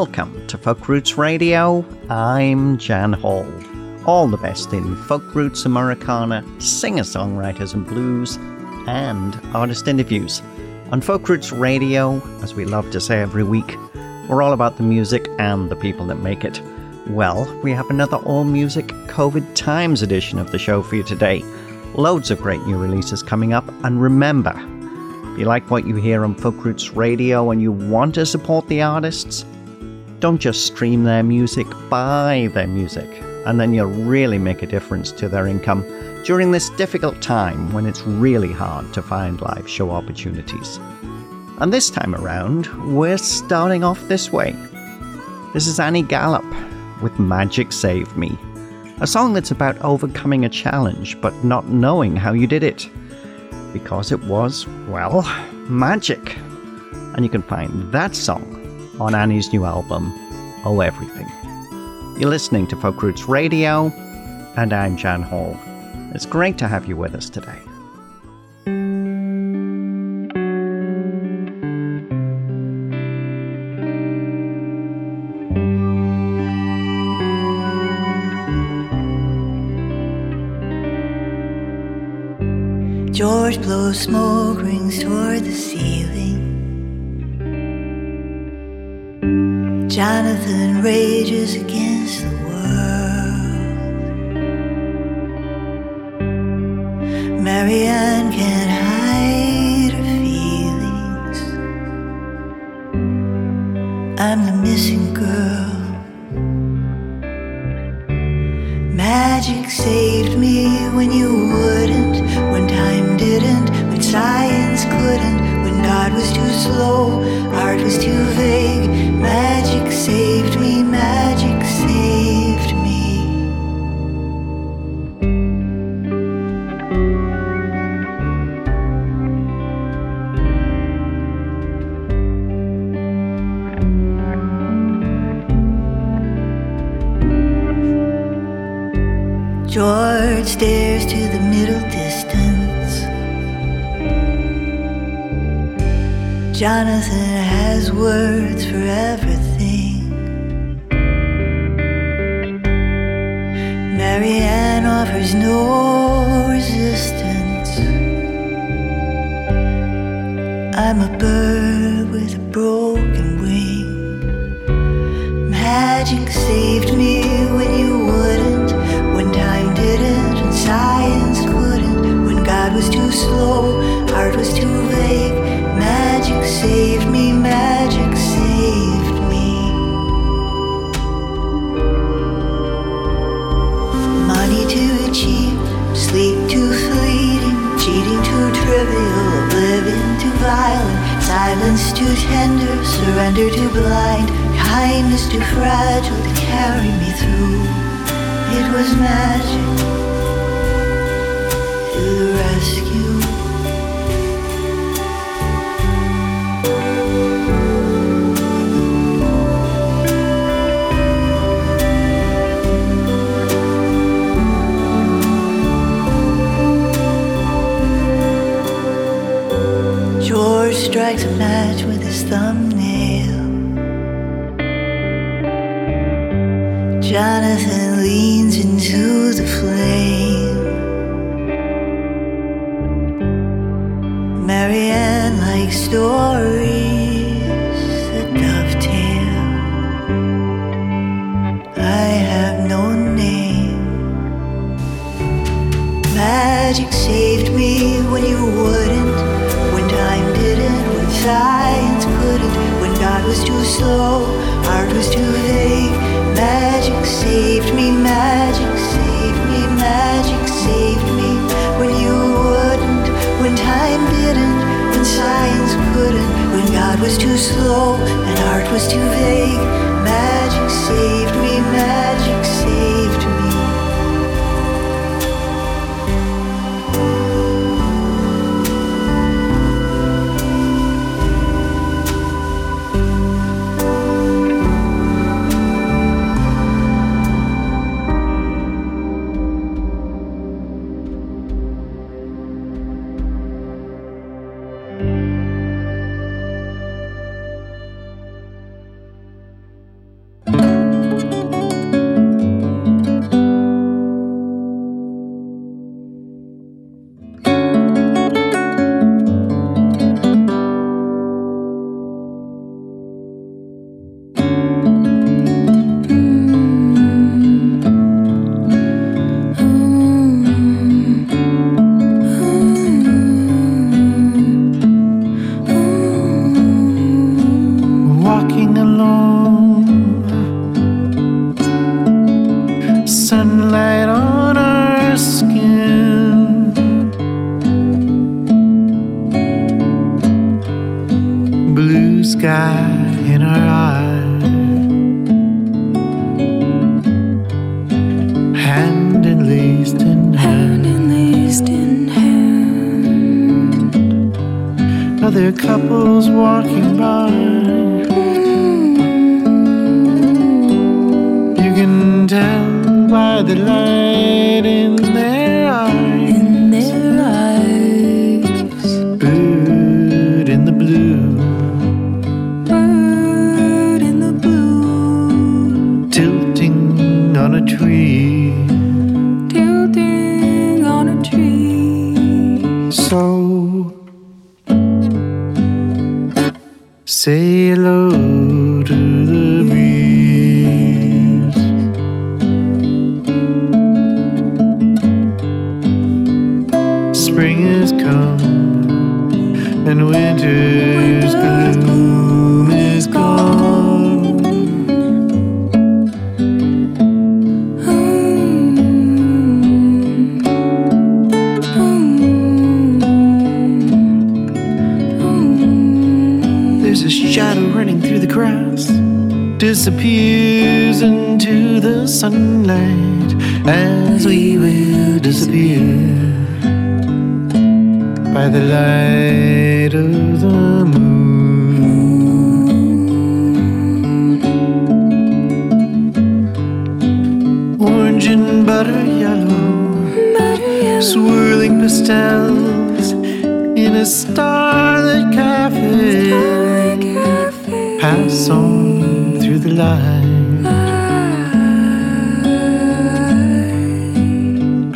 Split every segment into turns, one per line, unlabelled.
Welcome to Folk Roots Radio. I'm Jan Hall. All the best in folk roots Americana, singer songwriters and blues, and artist interviews. On Folk Roots Radio, as we love to say every week, we're all about the music and the people that make it. Well, we have another all music COVID times edition of the show for you today. Loads of great new releases coming up, and remember, if you like what you hear on Folk Roots Radio and you want to support the artists, don't just stream their music, buy their music, and then you'll really make a difference to their income during this difficult time when it's really hard to find live show opportunities. And this time around, we're starting off this way. This is Annie Gallup with Magic Saved Me, a song that's about overcoming a challenge but not knowing how you did it. Because it was, well, magic. And you can find that song on Annie's new album, Oh Everything. You're listening to Folk Roots Radio, and I'm Jan Hall. It's great to have you with us today.
George blows smoke rings toward the ceiling. Jonathan rages against the world. Marianne was magic to the rescue.
Disappears into the sunlight as we will disappear by the light of the moon. Orange and butter yellow, swirling pastels in a starlit cafe. Pass on through the light.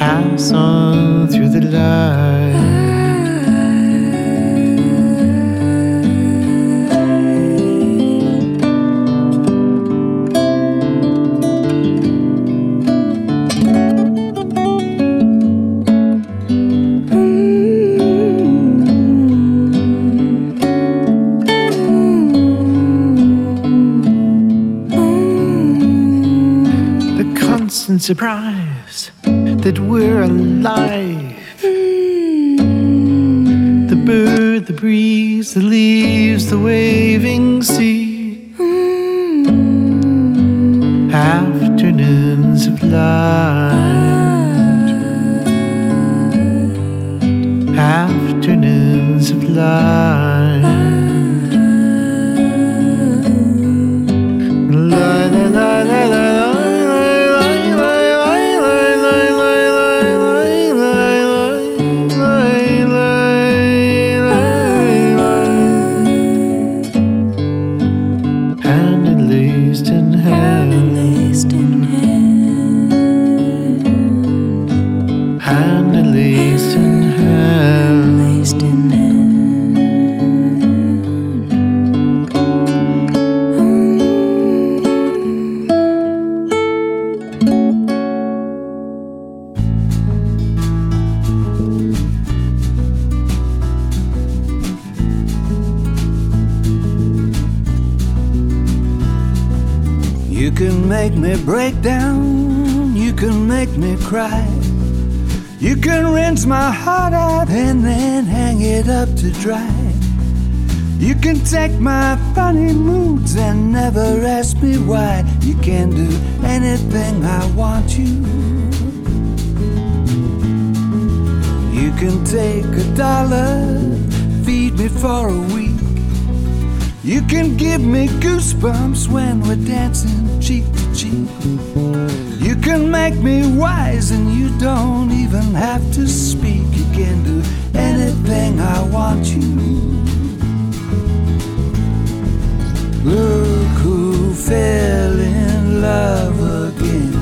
On through the light. Surprise that we're alive. The bird, the breeze, the leaves, the waving sea. And at least in hand.
You can make me break down, you can make me cry. You can rinse my heart out and then hang it up to dry. You can take my funny moods and never ask me why. You can do anything I want you. You can take a dollar, feed me for a week. You can give me goosebumps when we're dancing cheek cheek. You can make me wise and you don't even have to speak. You can do anything I want you. Look who fell in love again.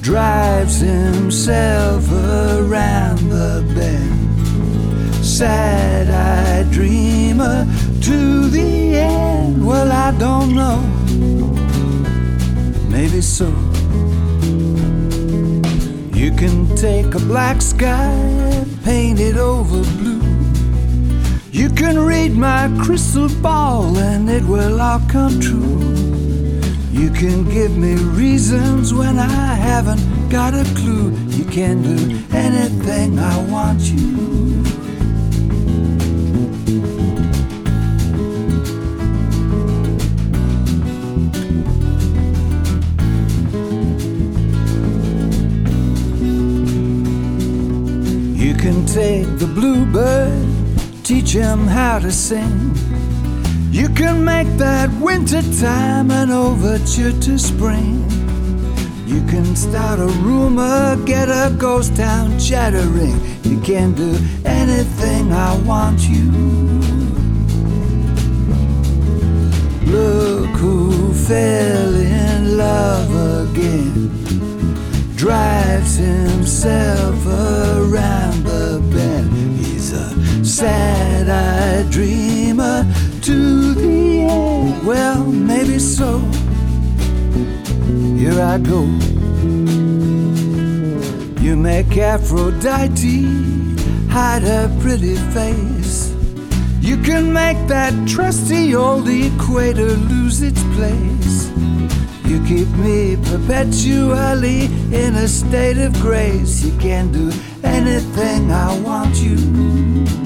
Drives himself around the bend. Sad eyed dreamer to the end. Well, I don't know. Maybe so. You can take a black sky, paint it over blue. You can read my crystal ball and it will all come true. You can give me reasons when I haven't got a clue. You can do anything I want you. Take the bluebird, teach him how to sing. You can make that winter time an overture to spring. You can start a rumor, get a ghost town chattering. You can do anything I want you. Look who fell in love again. Drives himself around the sad eyed dreamer to the end. Well, maybe so here I go. You make Aphrodite hide her pretty face. You can make that trusty old equator lose its place. You keep me perpetually in a state of grace. You can do anything I want you.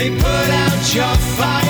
They put out your fire.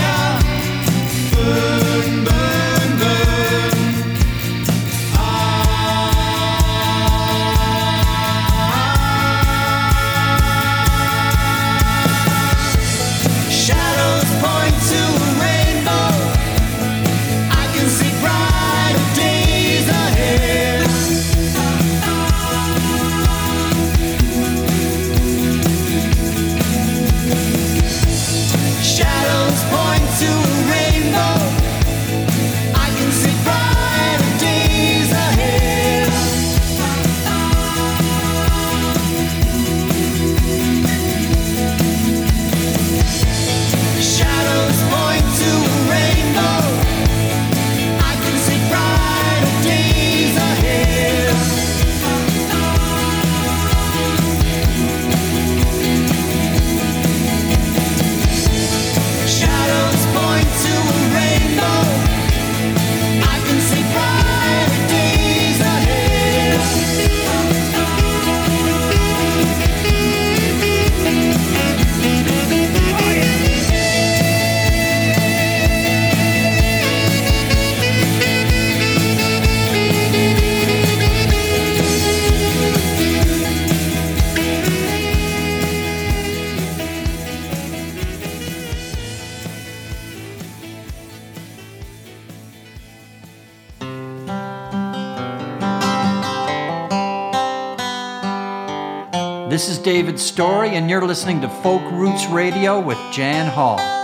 Story, and you're listening to Folk Roots Radio with Jan Hall.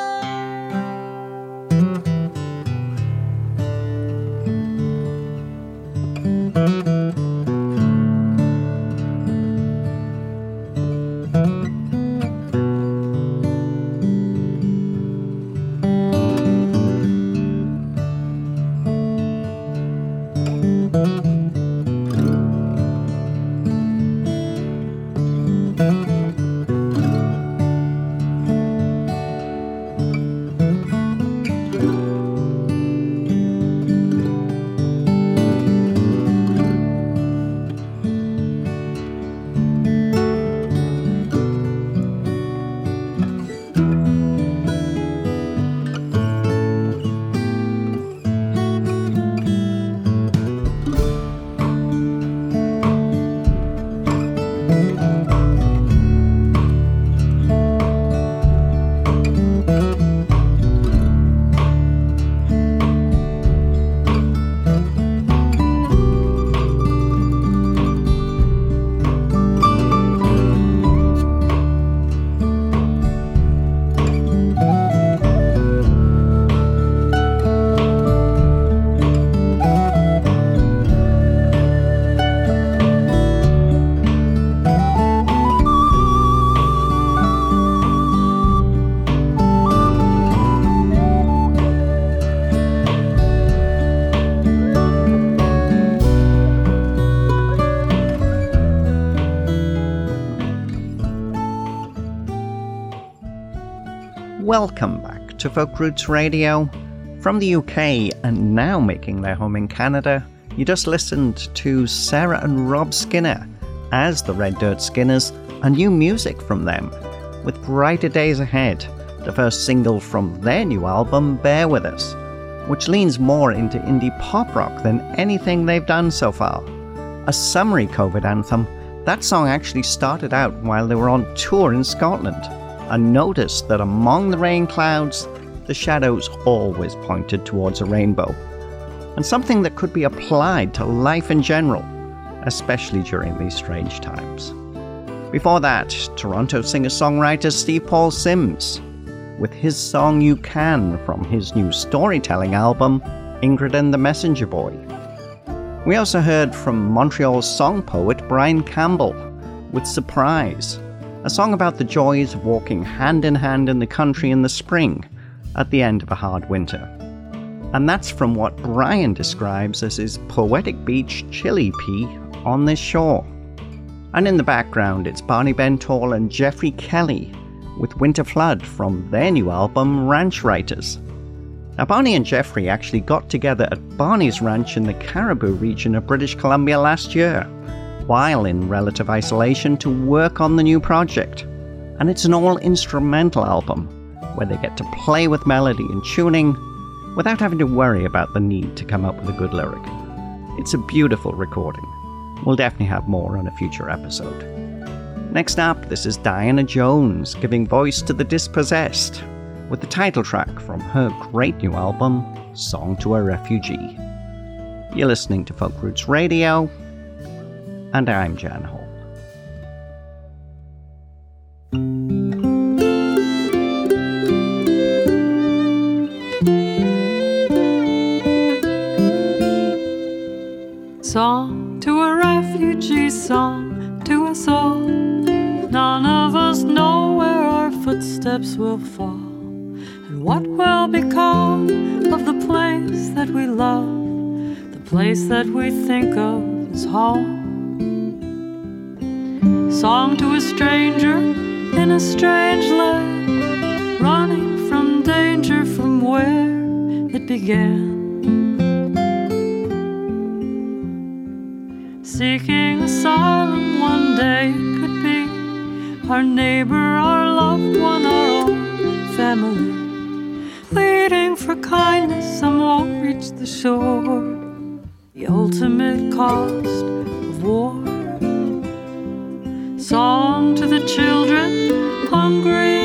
Welcome back to Folk Roots Radio. From the UK and now making their home in Canada, you just listened to Sarah and Rob Skinner as the Red Dirt Skinners and new music from them with Brighter Days Ahead, the first single from their new album, Bear With Us, which leans more into indie pop rock than anything they've done so far. A summery COVID anthem, that song actually started out while they were on tour in Scotland and noticed that among the rain clouds, the shadows always pointed towards a rainbow, and something that could be applied to life in general, especially during these strange times. Before that, Toronto singer songwriter Steve Paul Sims, with his song You Can from his new storytelling album, Ingrid and the Messenger Boy. We also heard from Montreal's song poet Brian Campbell with Surprise, a song about the joys of walking hand in hand in the country in the spring at the end of a hard winter. And that's from what Brian describes as his poetic beach chili pea on this shore. And in the background, it's Barney Bentall and Geoffrey Kelly with Winter Flood from their new album, Ranch Writers. Now, Barney and Geoffrey actually got together at Barney's ranch in the Cariboo region of British Columbia last year while in relative isolation to work on the new project. And it's an all instrumental album where they get to play with melody and tuning without having to worry about the need to come up with a good lyric. It's a beautiful recording. We'll definitely have more on a future episode. Next up, this is Diana Jones giving voice to the dispossessed with the title track from her great new album, Song to a Refugee. You're listening to Folk Roots Radio, and I'm Jan Hall.
Song to a refugee, song to us all. None of us know where our footsteps will fall, and what will become of the place that we love, the place that we think of as home song to a stranger in a strange land, running from danger from where it began. Seeking asylum one day could be our neighbor, our loved one, our own family. Pleading for kindness, some won't reach the shore. The ultimate cost of war song to the children, hungry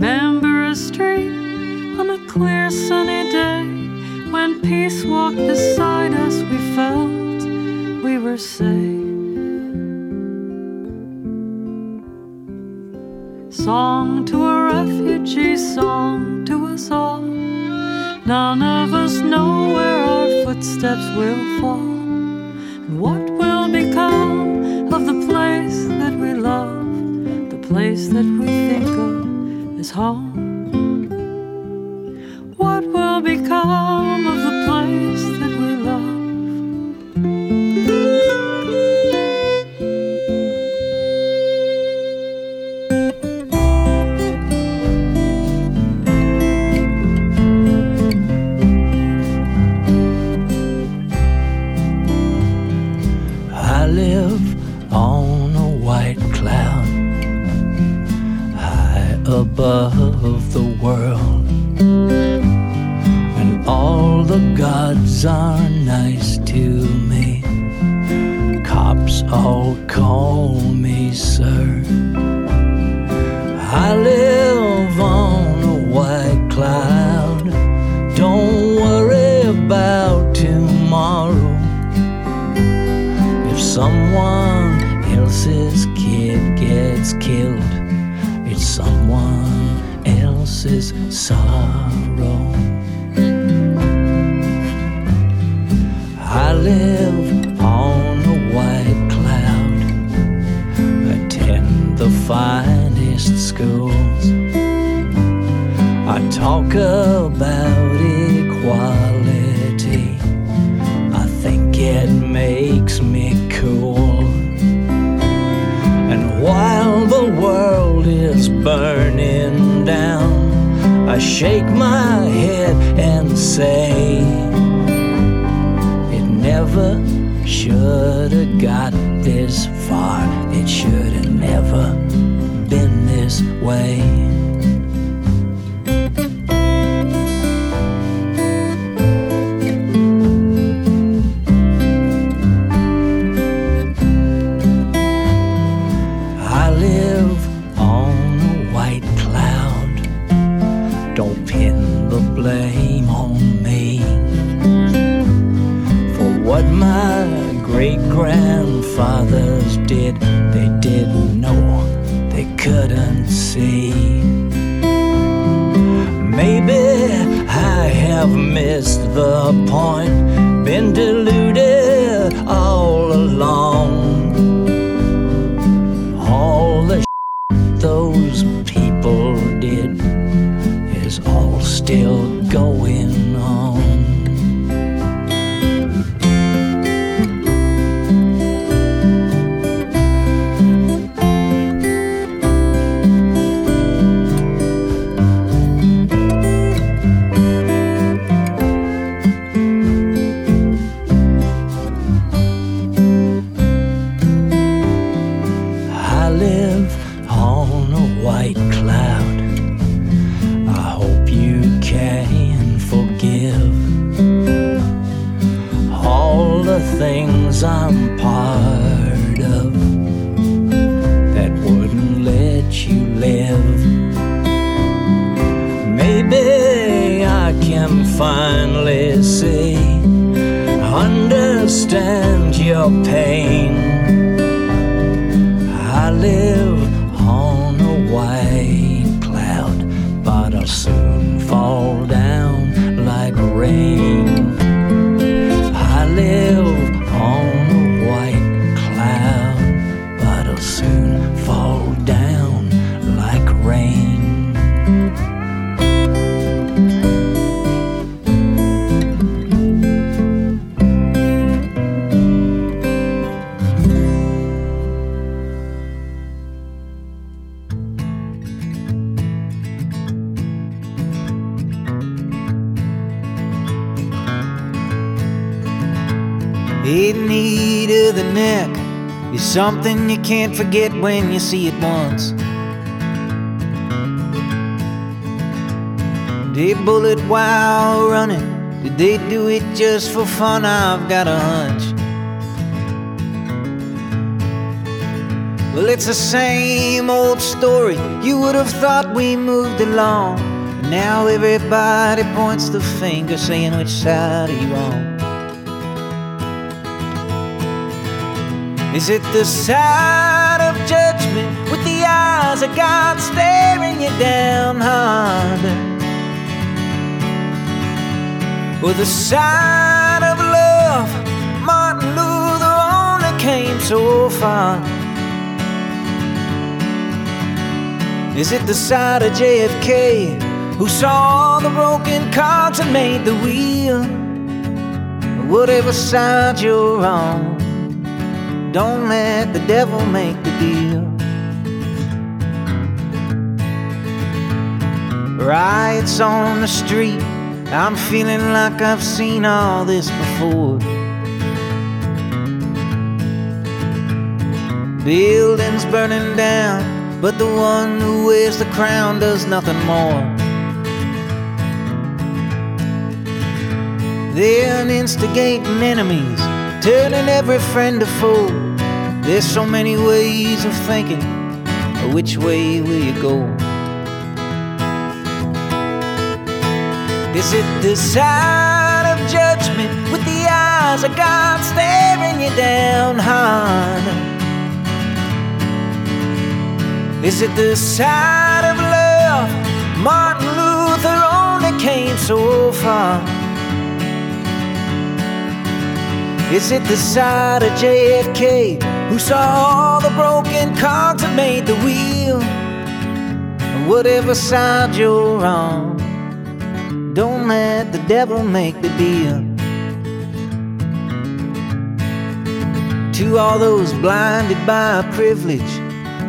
Remember a street on a clear sunny day when peace walked beside us, we felt we were safe. Song to a refugee, song to us all. None of us know where our footsteps will fall, and what will become of the place that we love, the place that home. What will become
schools. I talk about equality. I think it makes me cool. And while the world is burning down, I shake my head and say, It never should have got this far. It should have never this way. The point, been deluded things I'm part of that wouldn't let you live. Maybe I can finally see, understand your pain. I live
something you can't forget when you see it once. They bullet while running. Did they do it just for fun? I've got a hunch. Well, it's the same old story. You would have thought we moved along. Now everybody points the finger, saying which side are you on? Is it the side of judgment with the eyes of God staring you down hard? Or the side of love Martin Luther only came so far? Is it the side of JFK who saw the broken cogs and made the wheel? Whatever side you're on, don't let the devil make the deal. Riots on the street, I'm feeling like I've seen all this before. Buildings burning down, but the one who wears the crown does nothing more. They're instigating enemies, turning every friend to foe. There's so many ways of thinking. Which way will you go? Is it the side of judgment with the eyes of God staring you down hard? Is it the side of love? Martin Luther only came so far. Is it the side of JFK who saw all the broken cogs and made the wheel? Whatever side you're on, don't let the devil make the deal. To all those blinded by privilege,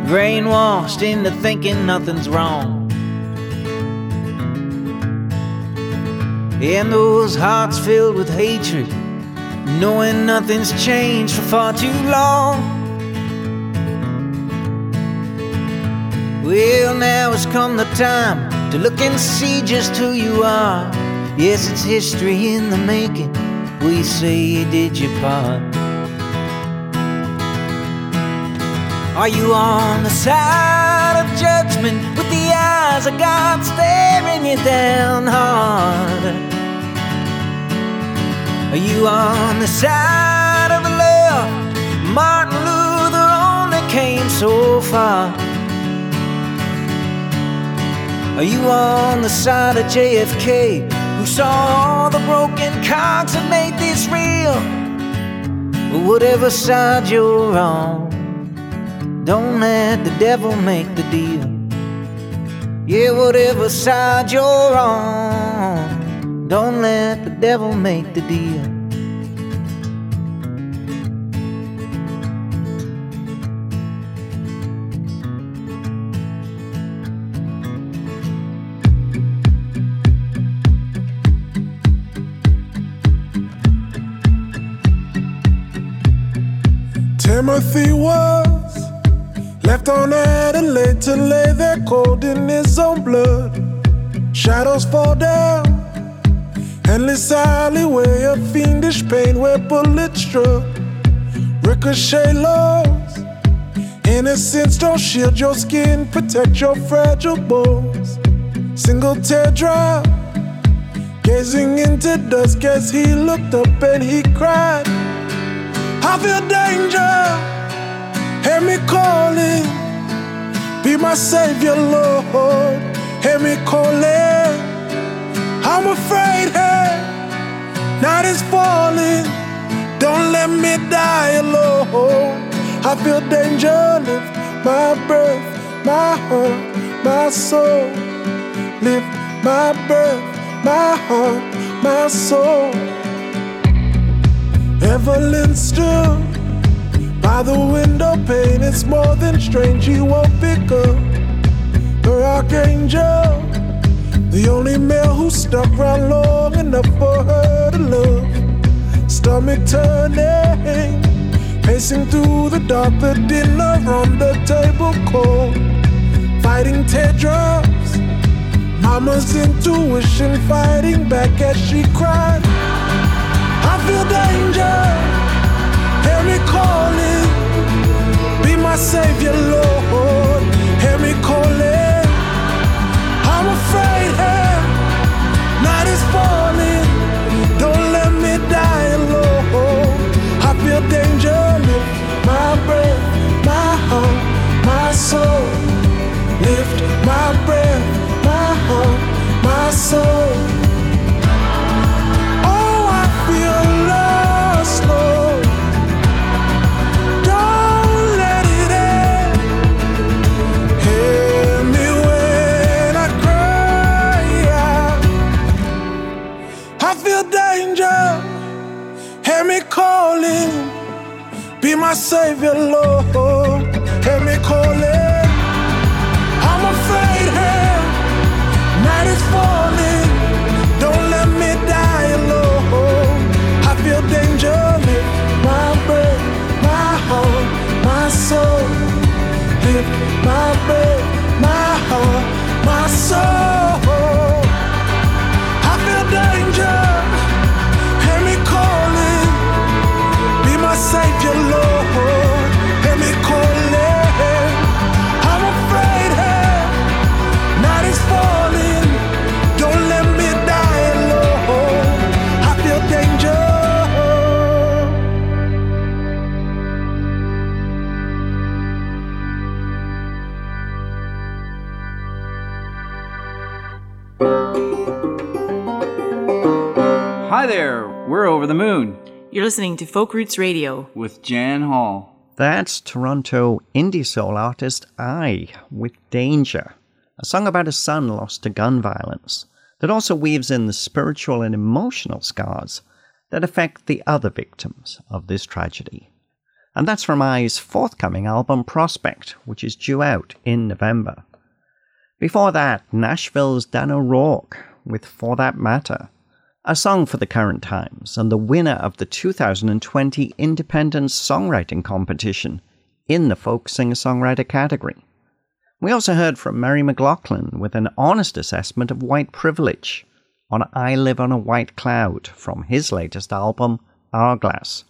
brainwashed into thinking nothing's wrong. And those hearts filled with hatred knowing nothing's changed for far too long. Well, now has come the time to look and see just who you are. Yes, it's history in the making. We say you did your part. Are you on the side of judgment with the eyes of God staring you down hard? Are you on the side of the love? Martin Luther only came so far. Are you on the side of JFK who saw all the broken cogs and made this real? Whatever side you're on, don't let the devil make the deal. Yeah, whatever side you're on, don't let the devil make the deal.
Timothy was left on Adelaide to lay there cold in his own blood. Shadows fall down, endless alleyway of fiendish pain where bullets struck. Ricochet lows, innocence don't shield your skin, protect your fragile bones. Single teardrop, gazing into dusk as he looked up and he cried. I feel danger. Hear me calling. Be my savior, Lord. Hear me calling. I'm afraid, night is falling. Don't let me die alone. I feel danger. Lift my breath, my heart, my soul. Lift my breath, my heart, my soul. Evelyn stood by the window pane. It's more than strange. He won't pick up her archangel. The only male who stuck around long enough for her Stomach turning, pacing through the dark. The dinner on the table cold, fighting teardrops. Mama's intuition fighting back as she cried. I feel danger, hear me calling. Be my savior, Lord. Hear me calling. Soul. Lift my breath, my heart, my soul. Oh, I feel lost, Lord. Don't let it end. Hear me when I cry out. I feel danger. Hear me calling. Be my savior, Lord. My breath, my heart, my soul.
We're over the moon
You're listening to Folk Roots Radio.
with Jan Hall.
That's Toronto indie soul artist I with Danger, a song about a son lost to gun violence that also weaves in the spiritual and emotional scars that affect the other victims of this tragedy. And that's from I's forthcoming album Prospect, which is due out in November. Before that, Nashville's Dan O'Rourke with For That Matter, a song for the current times and the winner of the 2020 Independent Songwriting Competition in the folk singer songwriter category. We also heard from Murray McLauchlan with an honest assessment of white privilege on I Live on a White Cloud from his latest album, Hourglass.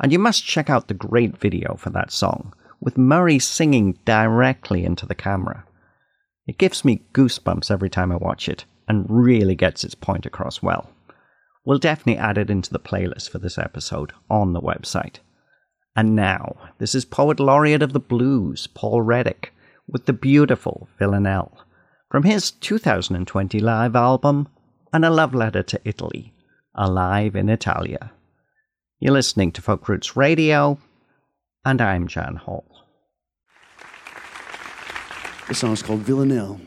And you must check out the great video for that song, with Murray singing directly into the camera. It gives me goosebumps every time I watch it, and really gets its point across well. We'll definitely add it into the playlist for this episode on the website. And now, this is Poet Laureate of the Blues, Paul Reddick, with the beautiful Villanelle, from his 2020 live album, and a love letter to Italy, Alive in Italia. You're listening to Folk Roots Radio, and I'm Jan Hall.
The song's called Villanelle.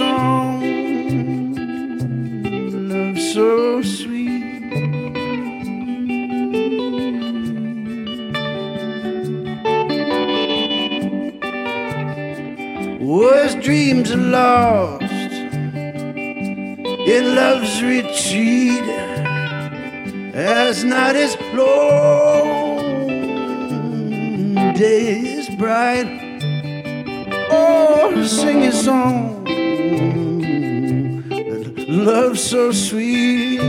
Song, love so sweet. Was dreams are lost in love's retreat as night is long, day is bright. Oh, sing a song, love so sweet.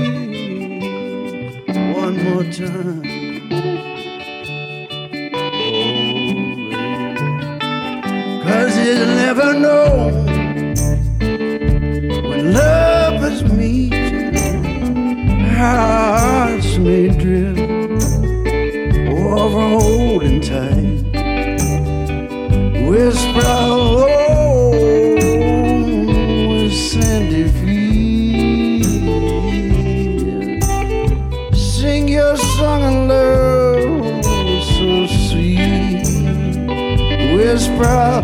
One more time. Oh, Cause you'll never know when lovers meet, hearts may drift over holding tight. Whisper low whisper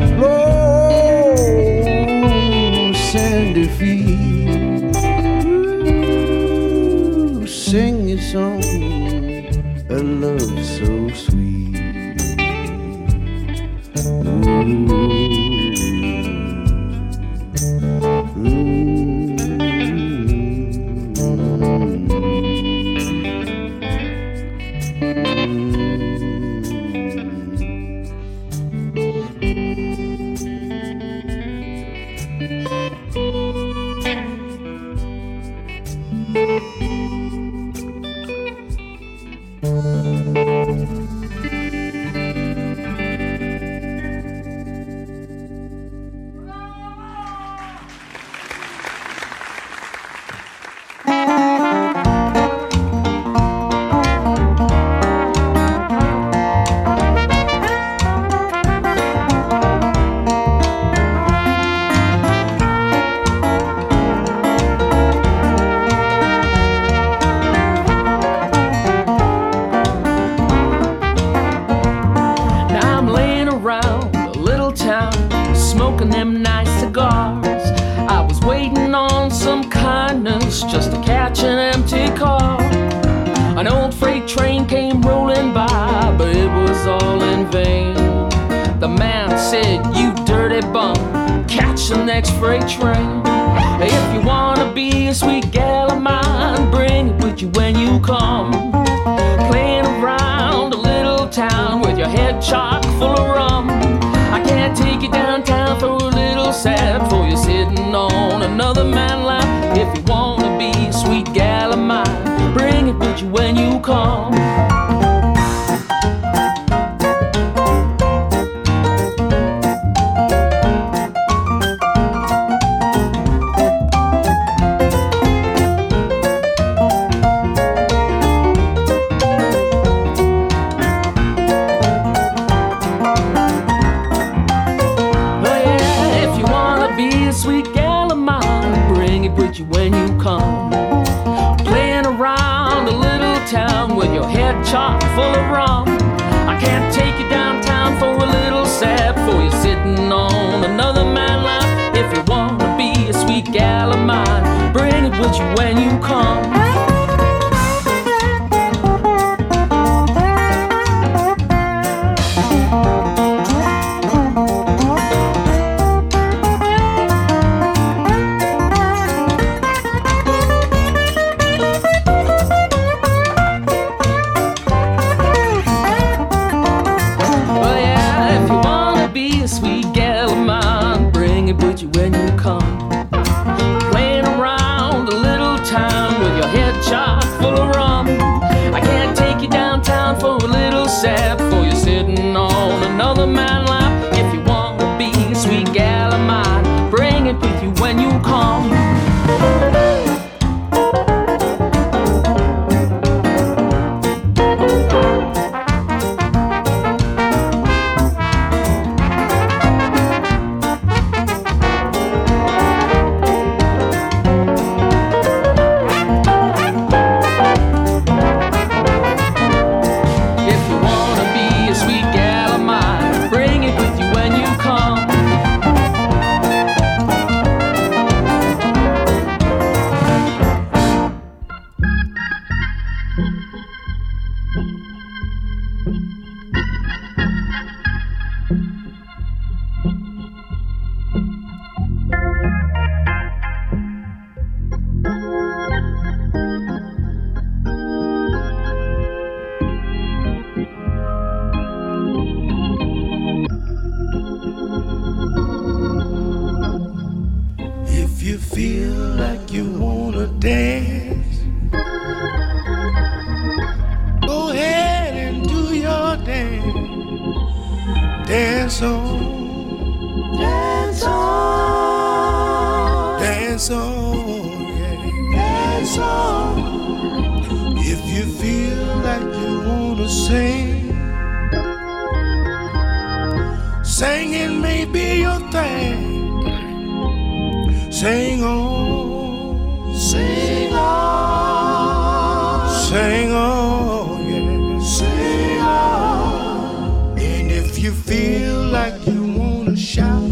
Sing on, sing on, sing on, yeah, sing on. And if you feel like you wanna shout,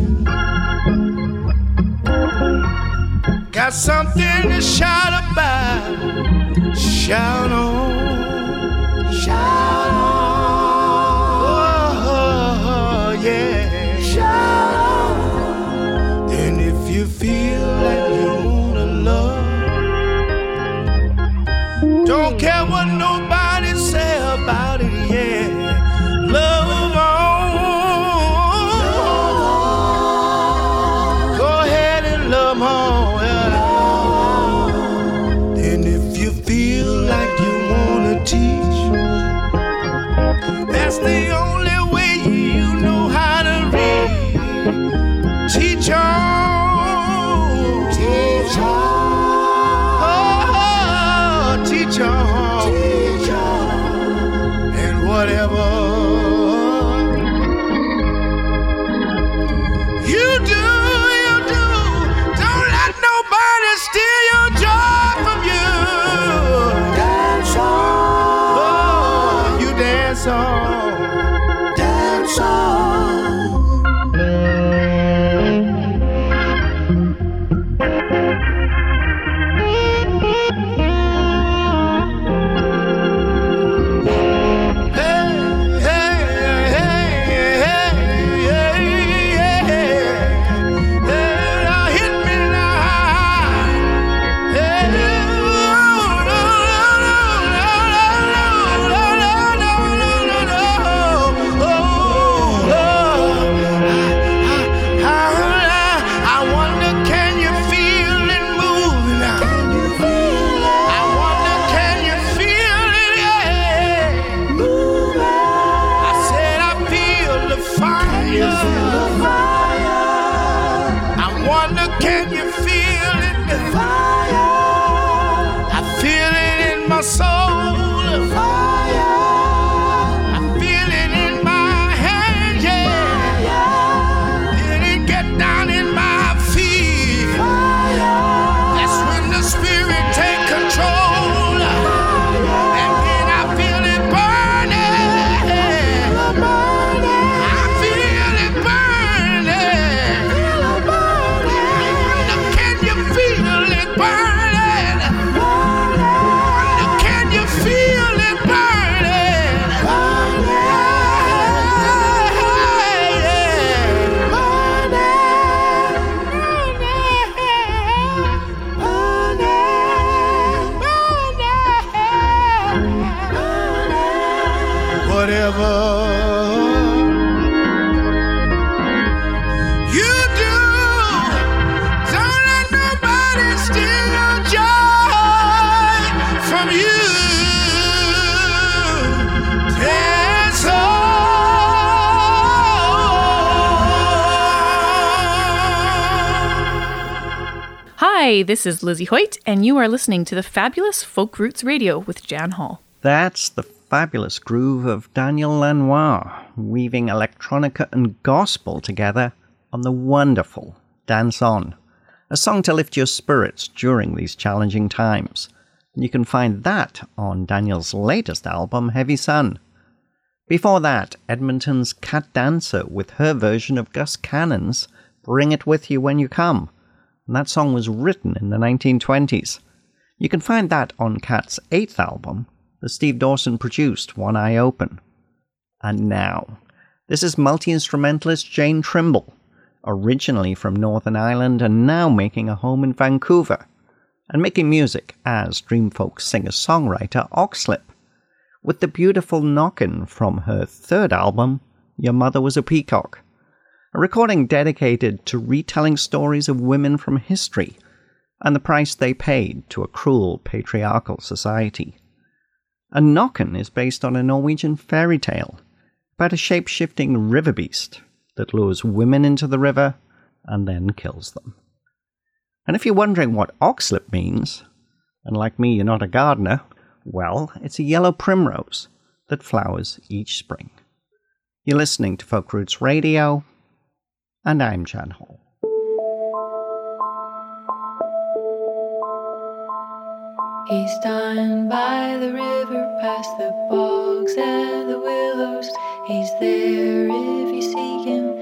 got something to shout about, shout. soul. Dance all.
Hi, this is Lizzie Hoyt, and you are listening to the fabulous Folk Roots Radio with Jan Hall.
That's the fabulous groove of Daniel Lanois, weaving electronica and gospel together on the wonderful Dance On, a song to lift your spirits during these challenging times. You can find that on Daniel's latest album, Heavy Sun. Before that, Edmonton's Kat Danser with her version of Gus Cannon's Bring It With You When You Come. And that song was written in the 1920s. You can find that on Kat's eighth album, that Steve Dawson produced One Eye Open. And now, this is multi instrumentalist Jane Trimble, originally from Northern Ireland and now making a home in Vancouver, and making music as Dreamfolk singer songwriter Oxlip, with the beautiful Knockin' from her third album, Your Mother Was a Peacock, a recording dedicated to retelling stories of women from history and the price they paid to a cruel patriarchal society. A Knockin' is based on a Norwegian fairy tale about a shape shifting river beast that lures women into the river and then kills them. And if you're wondering what oxlip means, and like me, you're not a gardener, well, it's a yellow primrose that flowers each spring. You're listening to Folk Roots Radio, and I'm Jan Hall.
He's down by the river, past the bogs and the willows. He's there if you seek him.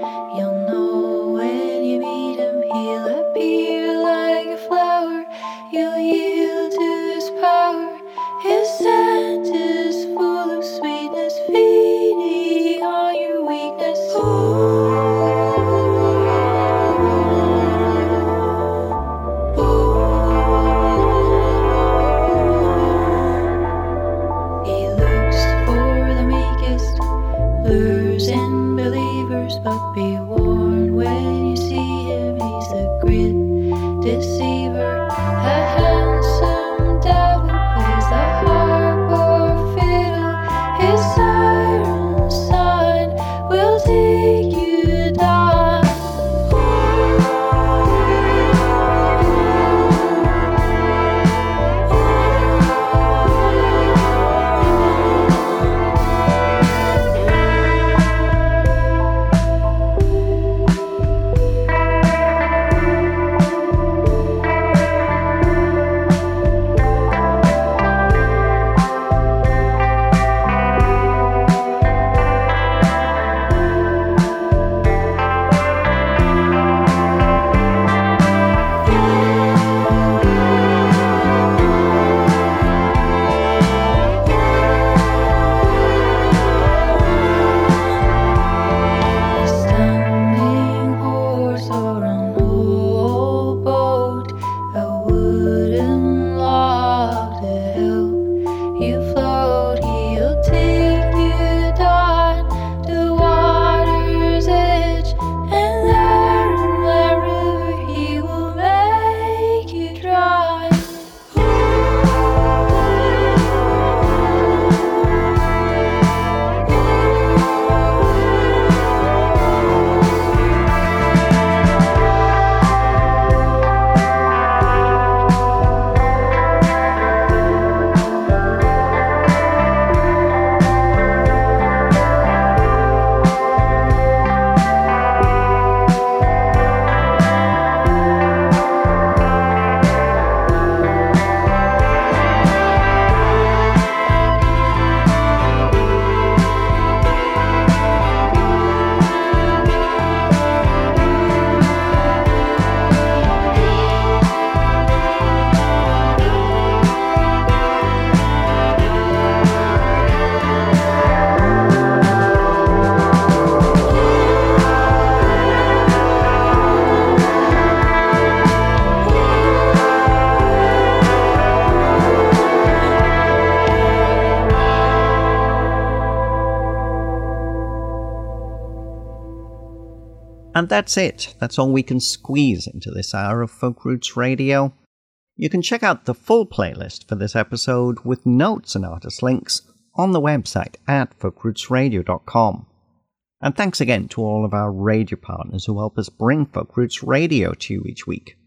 And that's it. That's all we can squeeze into this hour of Folk Roots Radio. You can check out the full playlist for this episode with notes and artist links on the website at folkrootsradio.com. And thanks again to all of our radio partners who help us bring Folk Roots Radio to you each week.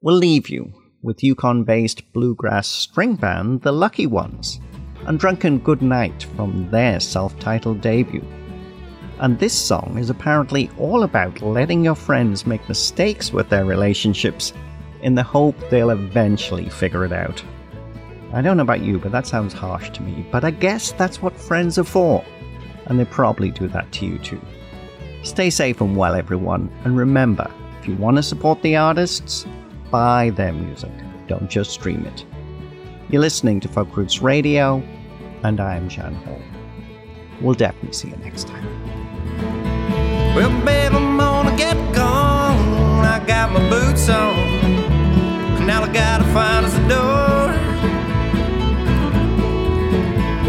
We'll leave you with Yukon based bluegrass string band The Lucky Ones and Drunken Goodnight from their self titled debut. And this song is apparently all about letting your friends make mistakes with their relationships in the hope they'll eventually figure it out. I don't know about you, but that sounds harsh to me, but I guess that's what friends are for, and they probably do that to you too. Stay safe and well, everyone, and remember if you want to support the artists, buy their music, don't just stream it. You're listening to Folk Roots Radio, and I'm Jan Hall. We'll definitely see you next time.
Well, babe, I'm gonna get gone. I got my boots on. Now I gotta find us a door.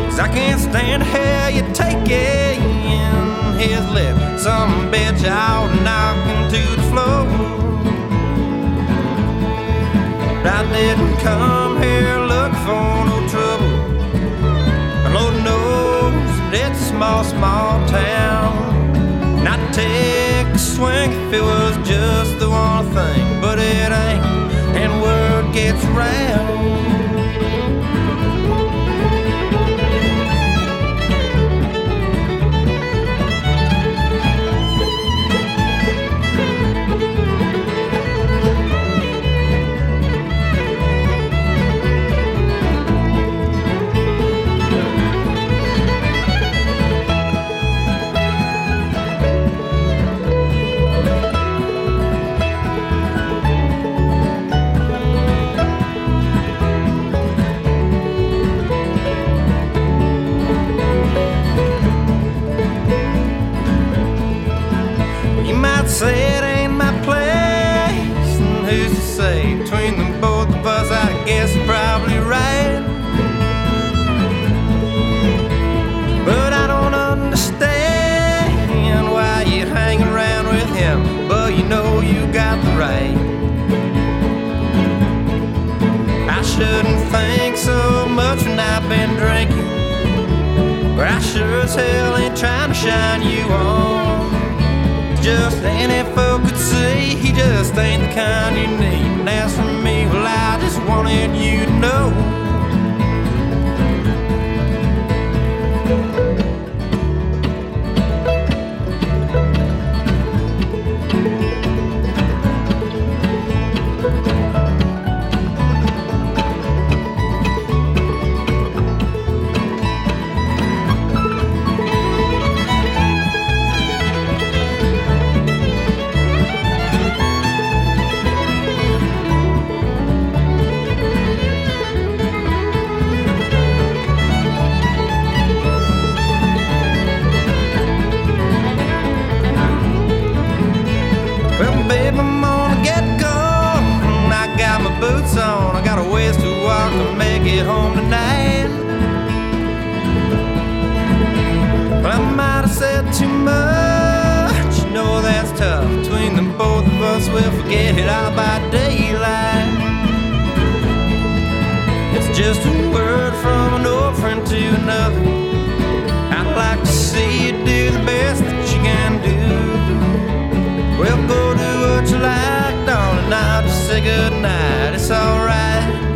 Cause I can't stand how you taking his lip. Some bitch out knocking to the floor. But I didn't come here looking for no trouble. And Lord knows it's a small, small town. Take a swing if it was just the one thing, but it ain't, and word gets round. Been drinking, but I sure as hell ain't trying to shine you on just any folk could see he just ain't the kind you need. And as for me, well, I just wanted you to know. get home tonight. Well, I might have said too much. You know that's tough. Between the both of us, we'll forget it all by daylight. It's just a word from an old friend to another. I'd like to see you do the best that you can do. Well, go do what you like, darling. I'll just say goodnight. It's alright.